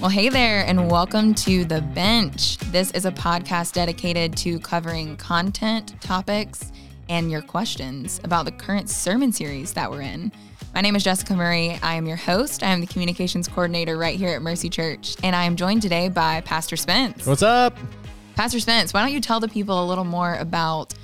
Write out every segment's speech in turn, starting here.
Well, hey there, and welcome to The Bench. This is a podcast dedicated to covering content, topics, and your questions about the current sermon series that we're in. My name is Jessica Murray. I am your host. I am the communications coordinator right here at Mercy Church, and I am joined today by Pastor Spence. What's up? Pastor Spence, why don't you tell the people a little more about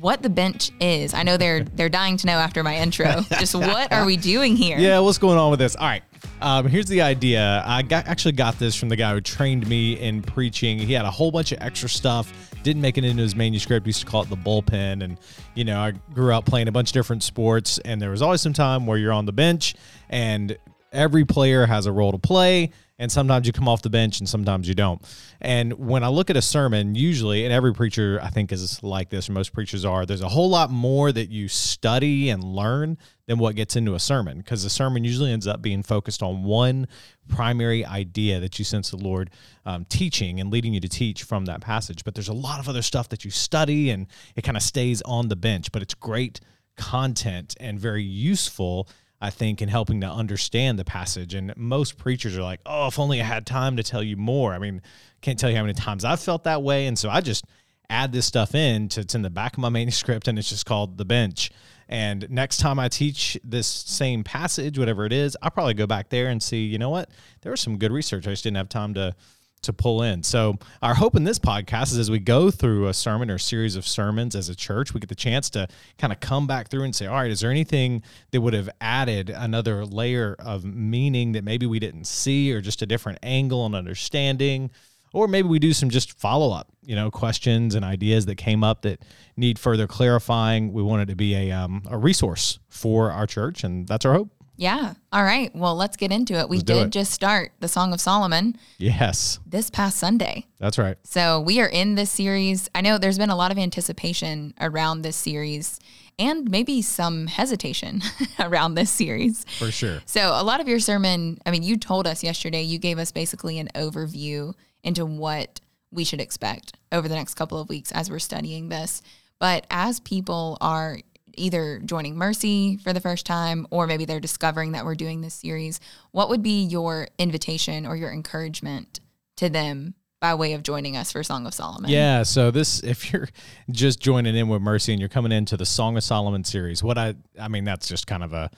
what the bench is? I know they're they're dying to know after my intro. Just what are we doing here? Yeah, what's going on with this? All right. Um, here's the idea. I got actually got this from the guy who trained me in preaching. He had a whole bunch of extra stuff, didn't make it into his manuscript. He used to call it the bullpen. And, you know, I grew up playing a bunch of different sports, and there was always some time where you're on the bench and every player has a role to play and sometimes you come off the bench and sometimes you don't. And when I look at a sermon, usually, and every preacher I think is like this, or most preachers are, there's a whole lot more that you study and learn than what gets into a sermon because the sermon usually ends up being focused on one primary idea that you sense the Lord um, teaching and leading you to teach from that passage. But there's a lot of other stuff that you study and it kind of stays on the bench, but it's great content and very useful I think, in helping to understand the passage. And most preachers are like, oh, if only I had time to tell you more. I mean, can't tell you how many times I've felt that way. And so I just add this stuff in to it's in the back of my manuscript and it's just called the bench. And next time I teach this same passage, whatever it is, I'll probably go back there and see, you know what? There was some good research. I just didn't have time to to pull in. So our hope in this podcast is as we go through a sermon or series of sermons as a church, we get the chance to kind of come back through and say, all right, is there anything that would have added another layer of meaning that maybe we didn't see or just a different angle and understanding? Or maybe we do some just follow up, you know, questions and ideas that came up that need further clarifying. We want it to be a, um, a resource for our church, and that's our hope. Yeah. All right. Well, let's get into it. We did it. just start the Song of Solomon. Yes. This past Sunday. That's right. So we are in this series. I know there's been a lot of anticipation around this series and maybe some hesitation around this series. For sure. So a lot of your sermon, I mean, you told us yesterday, you gave us basically an overview into what we should expect over the next couple of weeks as we're studying this. But as people are either joining Mercy for the first time or maybe they're discovering that we're doing this series, what would be your invitation or your encouragement to them by way of joining us for Song of Solomon? Yeah, so this if you're just joining in with Mercy and you're coming into the Song of Solomon series, what I I mean that's just kind of a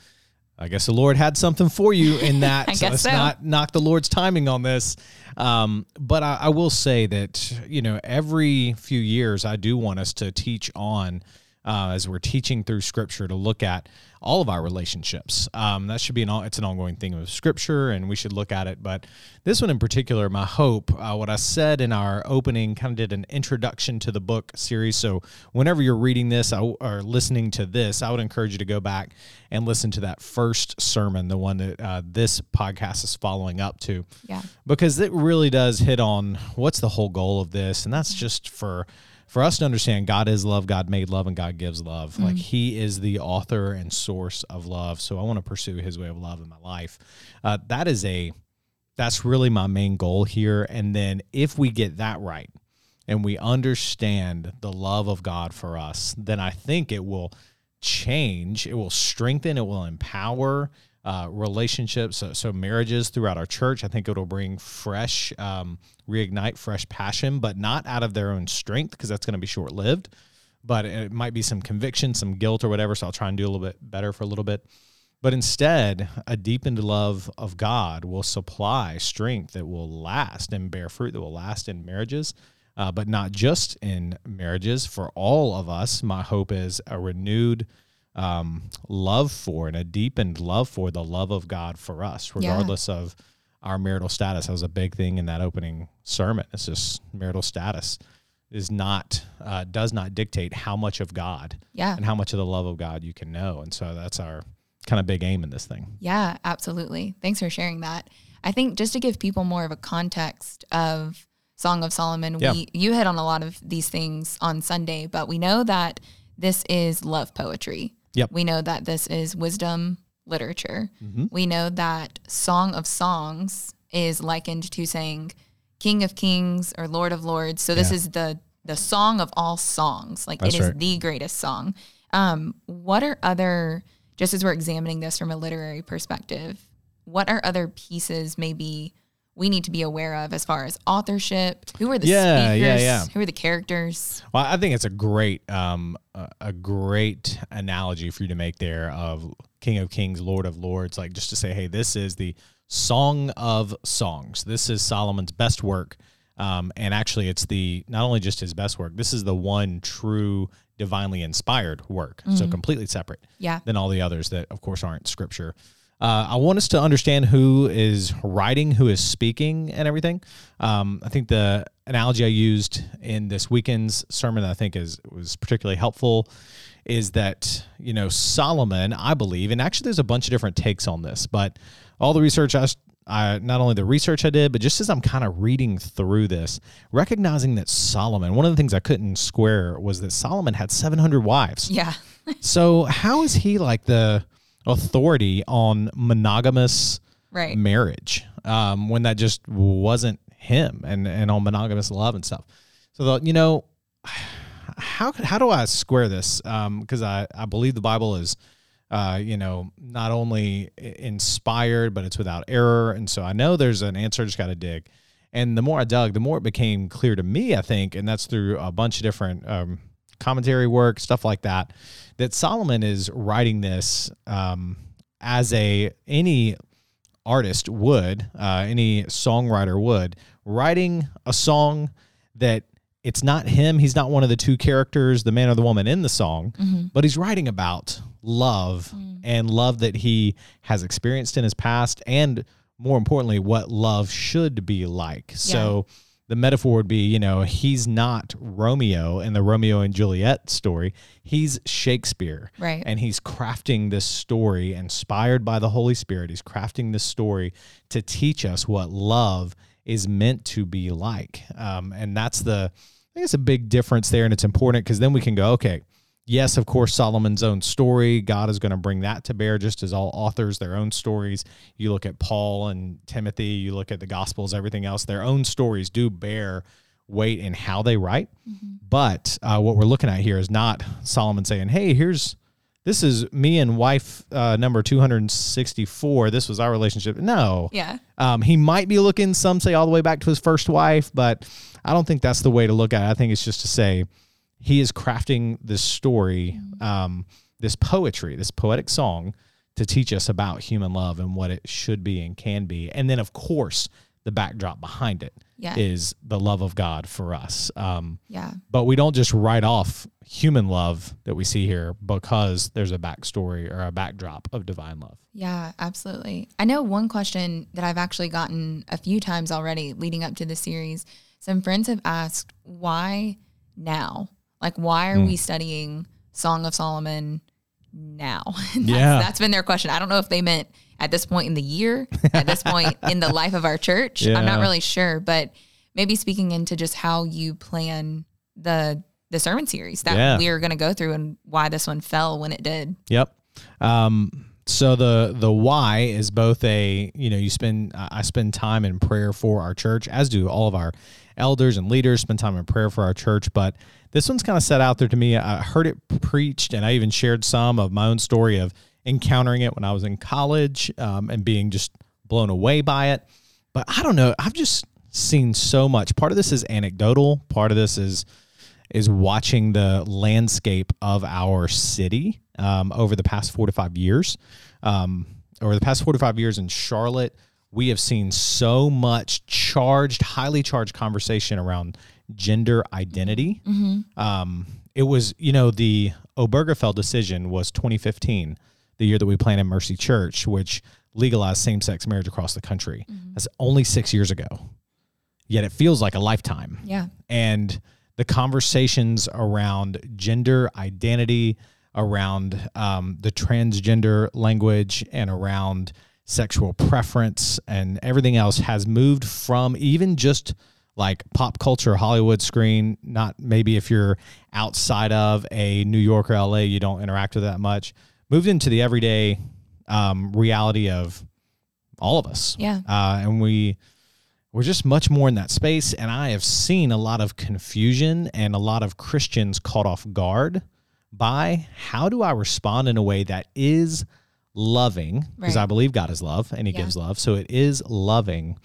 I guess the Lord had something for you in that. I so let's so. not knock the Lord's timing on this. Um, but I, I will say that, you know, every few years I do want us to teach on uh, as we're teaching through Scripture to look at all of our relationships. Um, that should be an it's an ongoing thing of Scripture, and we should look at it. But this one in particular, my hope, uh, what I said in our opening, kind of did an introduction to the book series. So whenever you're reading this or listening to this, I would encourage you to go back and listen to that first sermon, the one that uh, this podcast is following up to. Yeah, because it really does hit on what's the whole goal of this, and that's just for for us to understand God is love, God made love, and God gives love. Mm-hmm. Like He is the author and source of love. So I want to pursue His way of love in my life. Uh, that is a that's really my main goal here. And then if we get that right and we understand the love of God for us, then I think it will change, it will strengthen, it will empower uh, relationships, so, so, marriages throughout our church. I think it'll bring fresh, um, reignite fresh passion, but not out of their own strength because that's going to be short lived. But it might be some conviction, some guilt, or whatever. So I'll try and do a little bit better for a little bit. But instead, a deepened love of God will supply strength that will last and bear fruit that will last in marriages. Uh, but not just in marriages. For all of us, my hope is a renewed um, love for and a deepened love for the love of God for us, regardless yeah. of our marital status. That was a big thing in that opening sermon. It's just marital status is not uh, does not dictate how much of God yeah. and how much of the love of God you can know. And so that's our kind of big aim in this thing. Yeah, absolutely. Thanks for sharing that. I think just to give people more of a context of Song of Solomon, yeah. we you hit on a lot of these things on Sunday, but we know that this is love poetry. Yep. We know that this is wisdom literature. Mm-hmm. We know that Song of Songs is likened to saying King of Kings or Lord of Lords. So this yeah. is the the song of all songs. Like That's it is right. the greatest song. Um, what are other just as we're examining this from a literary perspective, what are other pieces maybe we need to be aware of as far as authorship? Who are the Yeah, speakers? yeah, yeah. Who are the characters? Well, I think it's a great, um, a, great analogy for you to make there of King of Kings, Lord of Lords. Like just to say, hey, this is the Song of Songs. This is Solomon's best work, um, and actually, it's the not only just his best work. This is the one true divinely inspired work. So completely separate Yeah. than all the others that, of course, aren't scripture. Uh, I want us to understand who is writing, who is speaking, and everything. Um, I think the analogy I used in this weekend's sermon, that I think is was particularly helpful, is that you know Solomon, I believe, and actually there's a bunch of different takes on this, but all the research I, I not only the research I did, but just as I'm kind of reading through this, recognizing that Solomon, one of the things I couldn't square was that Solomon had 700 wives. Yeah. So how is he like the authority on monogamous Right. marriage um, when that just wasn't him and and on monogamous love and stuff? So the, you know, how how do I square this? Because I I believe the Bible is. Uh, you know, not only inspired, but it's without error. And so I know there's an answer. I just got to dig. And the more I dug, the more it became clear to me, I think, and that's through a bunch of different um, commentary work, stuff like that, that Solomon is writing this um, as a any artist would, uh, any songwriter would, writing a song that it's not him. He's not one of the two characters, the man or the woman in the song, but he's writing about love and love that he has experienced in his past, and more importantly, what love should be like. So the metaphor would be, you know, he's not Romeo in the Romeo and Juliet story. He's Shakespeare. Right. And he's crafting this story inspired by the Holy Spirit. He's crafting this story to teach us what love is meant to be like. Um, and that's the, I think it's a big difference there. And it's important because then we can go, okay, yes, of course, Solomon's own story, God is going to bring that to bear, just as all authors, their own stories. You look at Paul and Timothy, you look at the Gospels, everything else, their own stories do bear weight in how they write. But uh, what we're looking at here is not Solomon saying, hey, here's, this is me and wife uh, number 264. This was our relationship. No. Yeah. Um, he might be looking, some say, all the way back to his first wife, but I don't think that's the way to look at it. I think it's just to say he is crafting this story, um, this poetry, this poetic song to teach us about human love and what it should be and can be. And then, of course, the backdrop behind it is Yeah. the love of God for us. Um, Yeah. but we don't just write off human love that we see here because there's a backstory or a backdrop of divine love. Yeah, absolutely. I know one question that I've actually gotten a few times already leading up to the series. Some friends have asked, why now? Like, why are Hmm. we studying Song of Solomon now? that's, Yeah. That's been their question. I don't know if they meant at this point in the year, at this point in the life of our church. I'm not really sure, but maybe speaking into just how you plan the the sermon series that Yeah. we are going to go through and why this one fell when it did. Yep. Um, so the the why is both a you know you spend I spend time in prayer for our church as do all of our elders and leaders spend time in prayer for our church. But this one's kind of set out there to me. I heard it preached and I even shared some of my own story of encountering it when I was in college um, and being just blown away by it. But I don't know I've just seen so much. Part of this is anecdotal part of this is is watching the landscape of our city um, over the past four to five years. Um, over the past four to five years in Charlotte, we have seen so much charged, highly charged conversation around gender identity. Um, it was, you know, the Obergefell decision was 2015, the year that we planted Mercy Church, which legalized same sex marriage across the country. That's only six years ago. Yet it feels like a lifetime Yeah. and the conversations around gender identity, around um, the transgender language, and around sexual preference and everything else has moved from even just like pop culture Hollywood screen. Not maybe if you're outside of a New York or LA, you don't interact with that much. Moved into the everyday um, reality of all of us. Yeah. Uh, and we we're just much more in that space. And I have seen a lot of confusion and a lot of Christians caught off guard by how do I respond in a way that is loving, because Right. I believe God is love and He Yeah. gives love. So it is loving.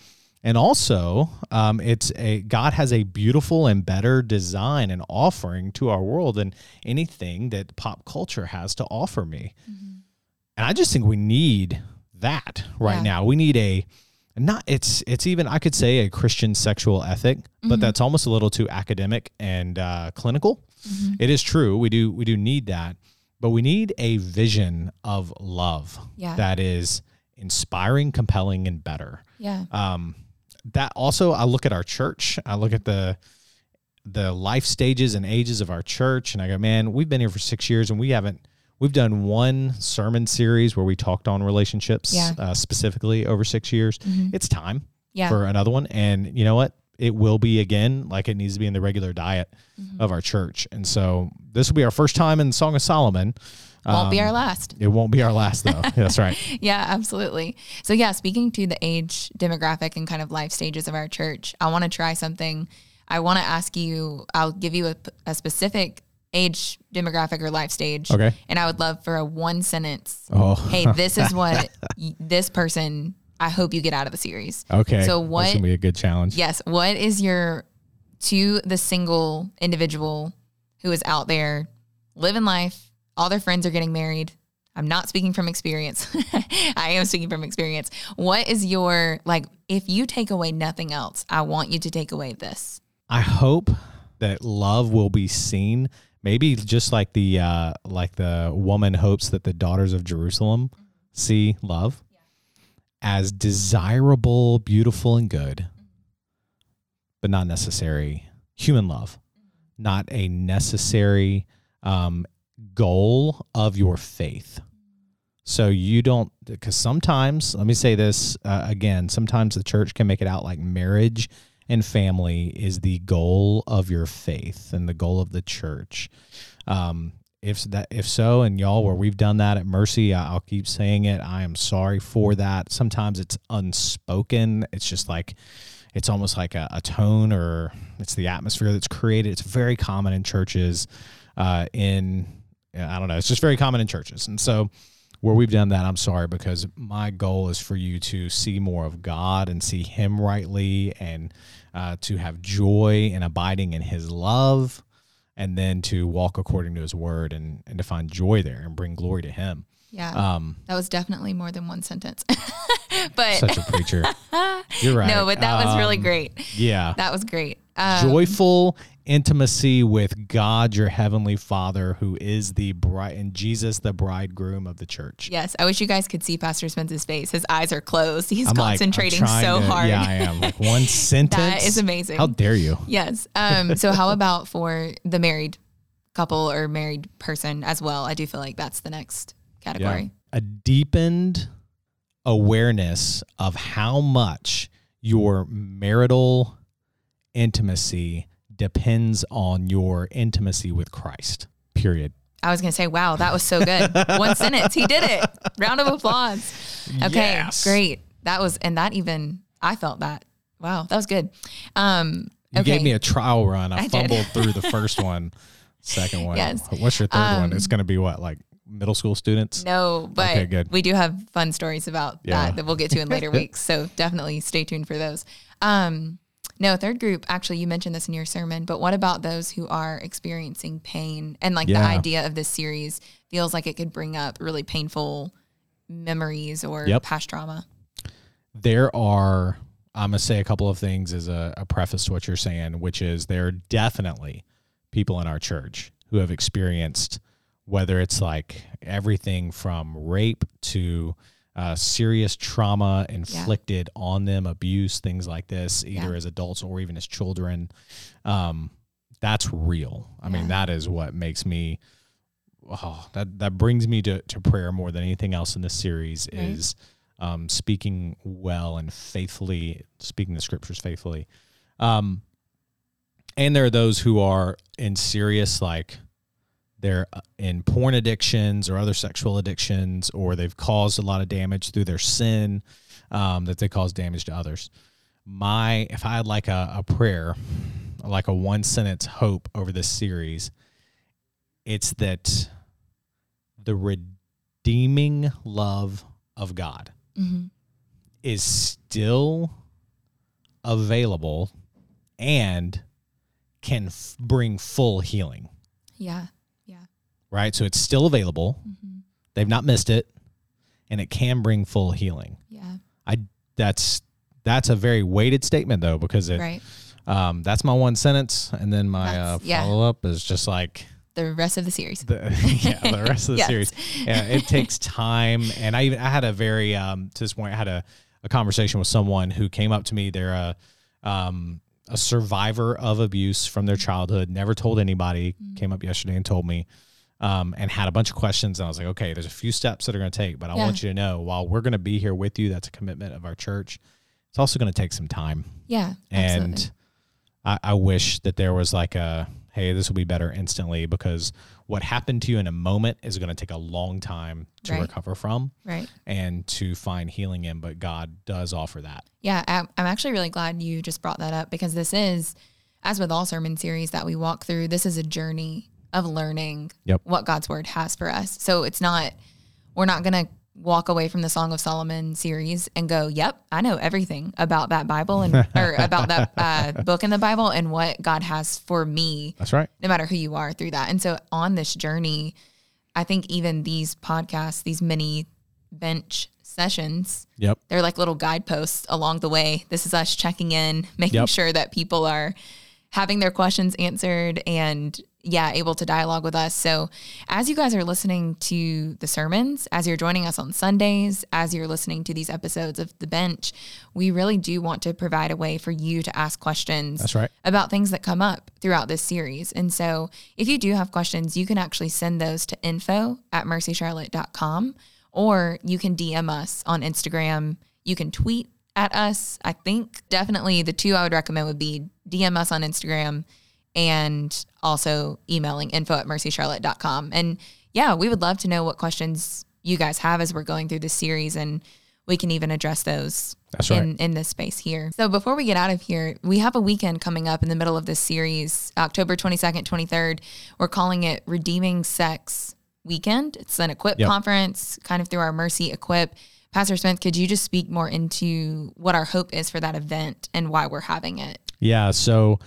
And also, um, it's a God has a beautiful and better design and offering to our world than anything that pop culture has to offer me. Mm-hmm. And I just think we need that right Yeah. now. We need a not it's it's even I could say a Christian sexual ethic, but that's almost a little too academic and uh, clinical. Mm-hmm. It is true we do we do need that, but we need a vision of love Yeah. that is inspiring, compelling, and better. Yeah. Um, that also, I look at our church. I look at the the life stages and ages of our church, and I go, man, we've been here for six years, and we haven't. We've done one sermon series where we talked on relationships Yeah. Mm-hmm. uh, specifically over six years. It's time Yeah. for another one, and you know what? It will be again like it needs to be in the regular diet Mm-hmm. of our church. And so this will be our first time in Song of Solomon. Won't be Um, our last. It won't be our last though. That's right. Yeah, absolutely. So, yeah, speaking to the age demographic and kind of life stages of our church, I want to try something. I want to ask you, I'll give you a, a specific age demographic or life stage. Okay. And I would love for a one sentence. Oh. Hey, this is what y- this person, I hope you get out of the series. Okay. So, That's what, gonna be a good challenge. yes, what is your, to the single individual who is out there living life, all their friends are getting married. I'm not speaking from experience. I am speaking from experience. What is your like if you take away nothing else, I want you to take away this. I hope that love will be seen. Maybe just like the uh, like the woman hopes that the daughters of Jerusalem see love as desirable, beautiful, and good, but not necessary human love, not a necessary um, goal of your faith. So you don't, because sometimes, let me say this uh, again, sometimes the church can make it out like marriage and family is the goal of your faith and the goal of the church. Um, if that, if so, and y'all, where we've done that at Mercy, I'll keep saying it. I am sorry for that. Sometimes it's unspoken. It's just like, it's almost like a, a tone or it's the atmosphere that's created. It's very common in churches. Uh, in I don't know. It's just very common in churches, and so where we've done that, I'm sorry because my goal is for you to see more of God and see Him rightly, and uh, to have joy and abiding in His love, and then to walk according to His Word and and to find joy there and bring glory to Him. Yeah. Um, that was definitely more than one sentence. but such a preacher. You're right. no, but that was really Um, great. Yeah. That was great. Um, joyful intimacy with God, your heavenly Father, who is the bride, and Jesus, the bridegroom of the church. Yes, I wish you guys could see Pastor Spence's face. His eyes are closed. He's I'm concentrating trying so to- hard. Yeah, I am. Like one sentence. is amazing. How dare you? Yes. Um, so how about for the married couple or married person as well? I do feel like that's the next category. A deepened awareness of how much your marital intimacy depends on your intimacy with Christ. Period. I was gonna say, wow, that was so good. One sentence. He did it. Round of applause. Okay, Yes. great. That was and that even I felt that. Wow, that was good. Um You okay. gave me a trial run. I, I fumbled through the first one, second one. Yes. What's your third one? Um, It's going to be what, like middle school students? No, but Okay, good. we do have fun stories about Yeah. that that we'll get to in later weeks. So definitely stay tuned for those. Um, no, third group, actually, you mentioned this in your sermon, but what about those who are experiencing pain? And like the idea of this series feels like it could bring up really painful memories or Yep. past trauma. there are i'm going to say a couple of things as a, a preface to what you're saying which is there are definitely people in our church who have experienced whether it's like everything from rape to uh, serious trauma inflicted on them abuse things like this either Yeah. as adults or even as children um, that's real i mean that is what makes me oh, that that brings me to, to prayer more than anything else in this series Right. is um, speaking well and faithfully, speaking the scriptures faithfully. Um, and there are those who are in serious, like they're uh, in porn addictions or other sexual addictions, or they've caused a lot of damage through their sin um, that they cause damage to others. My, if I had like a, a prayer, like a one sentence hope over this series, it's that the redeeming love of God Mhm. is still available and can f- bring full healing, Yeah. Right? So it's still available. hmm They've not missed it and it can bring full healing. Yeah. I that's that's a very weighted statement though because it Right. um that's my one sentence and then my uh, yeah. follow up is just like The rest of the series. the yeah the rest of the Yes. series yeah it takes time and i even i had a very um to this point i had a, a conversation with someone who came up to me they're a um a survivor of abuse from their childhood never told anybody Mm-hmm. came up yesterday and told me um, and had a bunch of questions and i was like okay there's a few steps that are going to take but i Yeah. want you to know while we're going to be here with you that's a commitment of our church it's also going to take some time Yeah. and. I, I wish that there was like a hey this will be better instantly because what happened to you in a moment is going to take a long time to Right. recover from Right. and to find healing in but god does offer that Yeah, I'm I'm actually really glad you just brought that up because this is, as with all sermon series that we walk through, this is a journey of learning Yep. what God's word has for us. So it's not, we're not going to walk away from the Song of Solomon series and go, yep, I know everything about that Bible and, or about that uh, book in the Bible and what God has for me that's right no matter who you are through that. And so on this journey, I think even these podcasts, these mini bench sessions, yep they're like little guideposts along the way. This is us checking in, making Yep. sure that people are having their questions answered and yeah, able to dialogue with us. So, as you guys are listening to the sermons, as you're joining us on Sundays, as you're listening to these episodes of The Bench, we really do want to provide a way for you to ask questions that's right about things that come up throughout this series. And so if you do have questions, you can actually send those to info at mercycharlotte.com or you can DM us on Instagram. You can tweet at us. I think definitely the two I would recommend would be DM us on Instagram and also emailing info at mercycharlotte.com. And yeah, we would love to know what questions you guys have as we're going through this series and we can even address those That's right. in, in this space here. So before we get out of here, we have a weekend coming up in the middle of this series, October 22nd, 23rd. We're calling it Redeeming Sex Weekend. It's an equip Yep. conference, kind of through our Mercy Equip. Pastor Spence, could you just speak more into what our hope is for that event and why we're having it? Yeah. So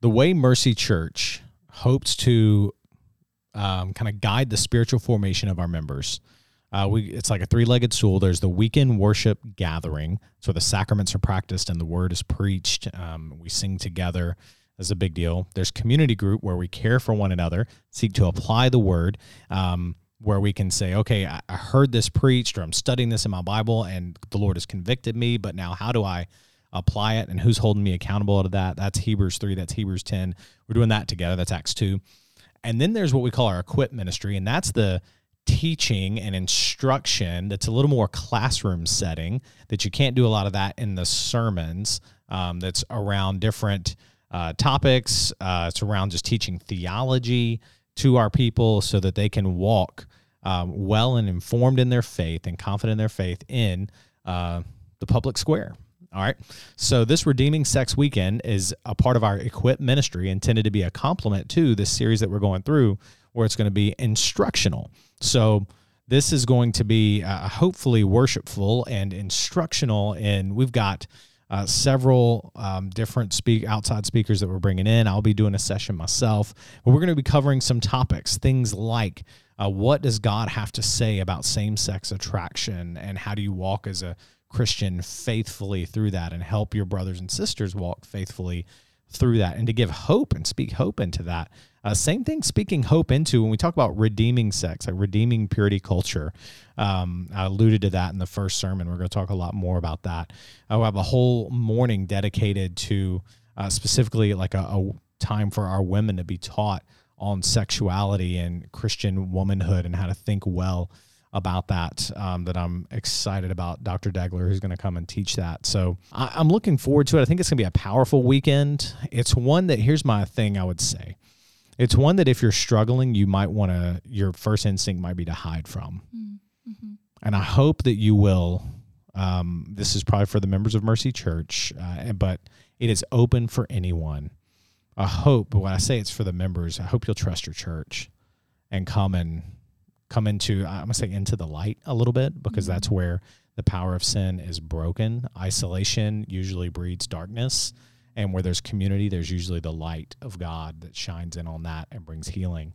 the way Mercy Church hopes to um, kind of guide the spiritual formation of our members. Uh, we it's like a three-legged stool. There's the weekend worship gathering, so the sacraments are practiced and the word is preached. Um, we sing together. That's a big deal. There's community group where we care for one another, seek to apply the word. Um, where we can say, okay, I, I heard this preached, or I'm studying this in my Bible, and the Lord has convicted me. But now, how do I apply it, and who's holding me accountable to that? That's Hebrews three. That's Hebrews ten. We're doing that together. That's Acts two. And then there's what we call our equip ministry, and that's the teaching and instruction that's a little more classroom setting that you can't do a lot of that in the sermons um, that's around different uh, topics uh, it's around just teaching theology to our people so that they can walk um, well and informed in their faith and confident in their faith in uh, the public square all right. So this Redeeming Sex Weekend is a part of our Equip ministry intended to be a complement to this series that we're going through where it's going to be instructional. So this is going to be uh, hopefully worshipful and instructional and we've got uh, several um, different speak outside speakers that we're bringing in. I'll be doing a session myself, but we're going to be covering some topics, things like uh, what does God have to say about same-sex attraction, and how do you walk as a Christian faithfully through that, and help your brothers and sisters walk faithfully through that, and to give hope and speak hope into that. Uh, same thing, speaking hope into when we talk about redeeming sex, like redeeming purity culture. Um, I alluded to that in the first sermon. We're going to talk a lot more about that. I'll have a whole morning dedicated to uh, specifically like a, a time for our women to be taught on sexuality and Christian womanhood and how to think well about that. Um, that I'm excited about. Dr. Degler, who's going to come and teach that. So I, I'm looking forward to it. I think it's going to be a powerful weekend. It's one that here's my thing. I would say. It's one that if you're struggling, you might want to, your first instinct might be to hide from. And I hope that you will. Um, this is probably for the members of Mercy Church, uh, but it is open for anyone. I hope, but when I say it's for the members, I hope you'll trust your church and come and come into, I'm going to say into the light a little bit because that's where the power of sin is broken. Isolation usually breeds darkness. And where there's community, there's usually the light of God that shines in on that and brings healing.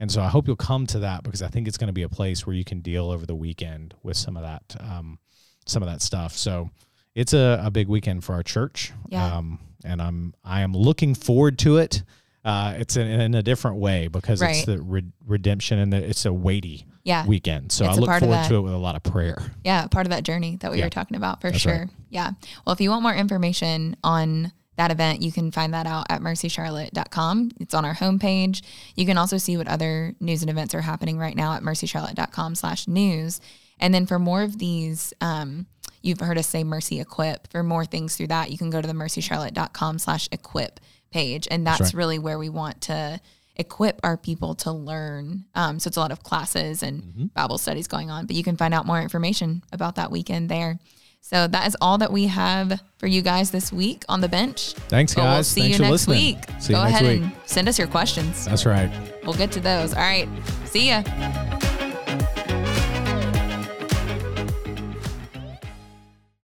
And so I hope you'll come to that because I think it's going to be a place where you can deal over the weekend with some of that, um, some of that stuff. So it's a, a big weekend for our church. Yeah. Um, and I'm, I am looking forward to it. Uh, it's in, in a different way because Right. it's the re- redemption and the, it's a weighty Yeah. weekend. So It's I look forward to it with a lot of prayer. Yeah, part of that journey that we Yeah. were talking about for That's sure. right. Yeah. Well, if you want more information on that event, you can find that out at mercycharlotte.com. It's on our homepage. You can also see what other news and events are happening right now at mercycharlotte.com slash news. And then for more of these, um, you've heard us say Mercy Equip. For more things through that, you can go to the mercycharlotte.com slash equip page. And that's, right. really where we want to equip our people to learn. Um, so it's a lot of classes and Mm-hmm. Bible studies going on, but you can find out more information about that weekend there. So that is all that we have for you guys this week on the bench. Thanks, But We'll guys. see Thanks you for next listening. week. See you Go next ahead week. and send us your questions. That's right. We'll get to those. All right. See ya.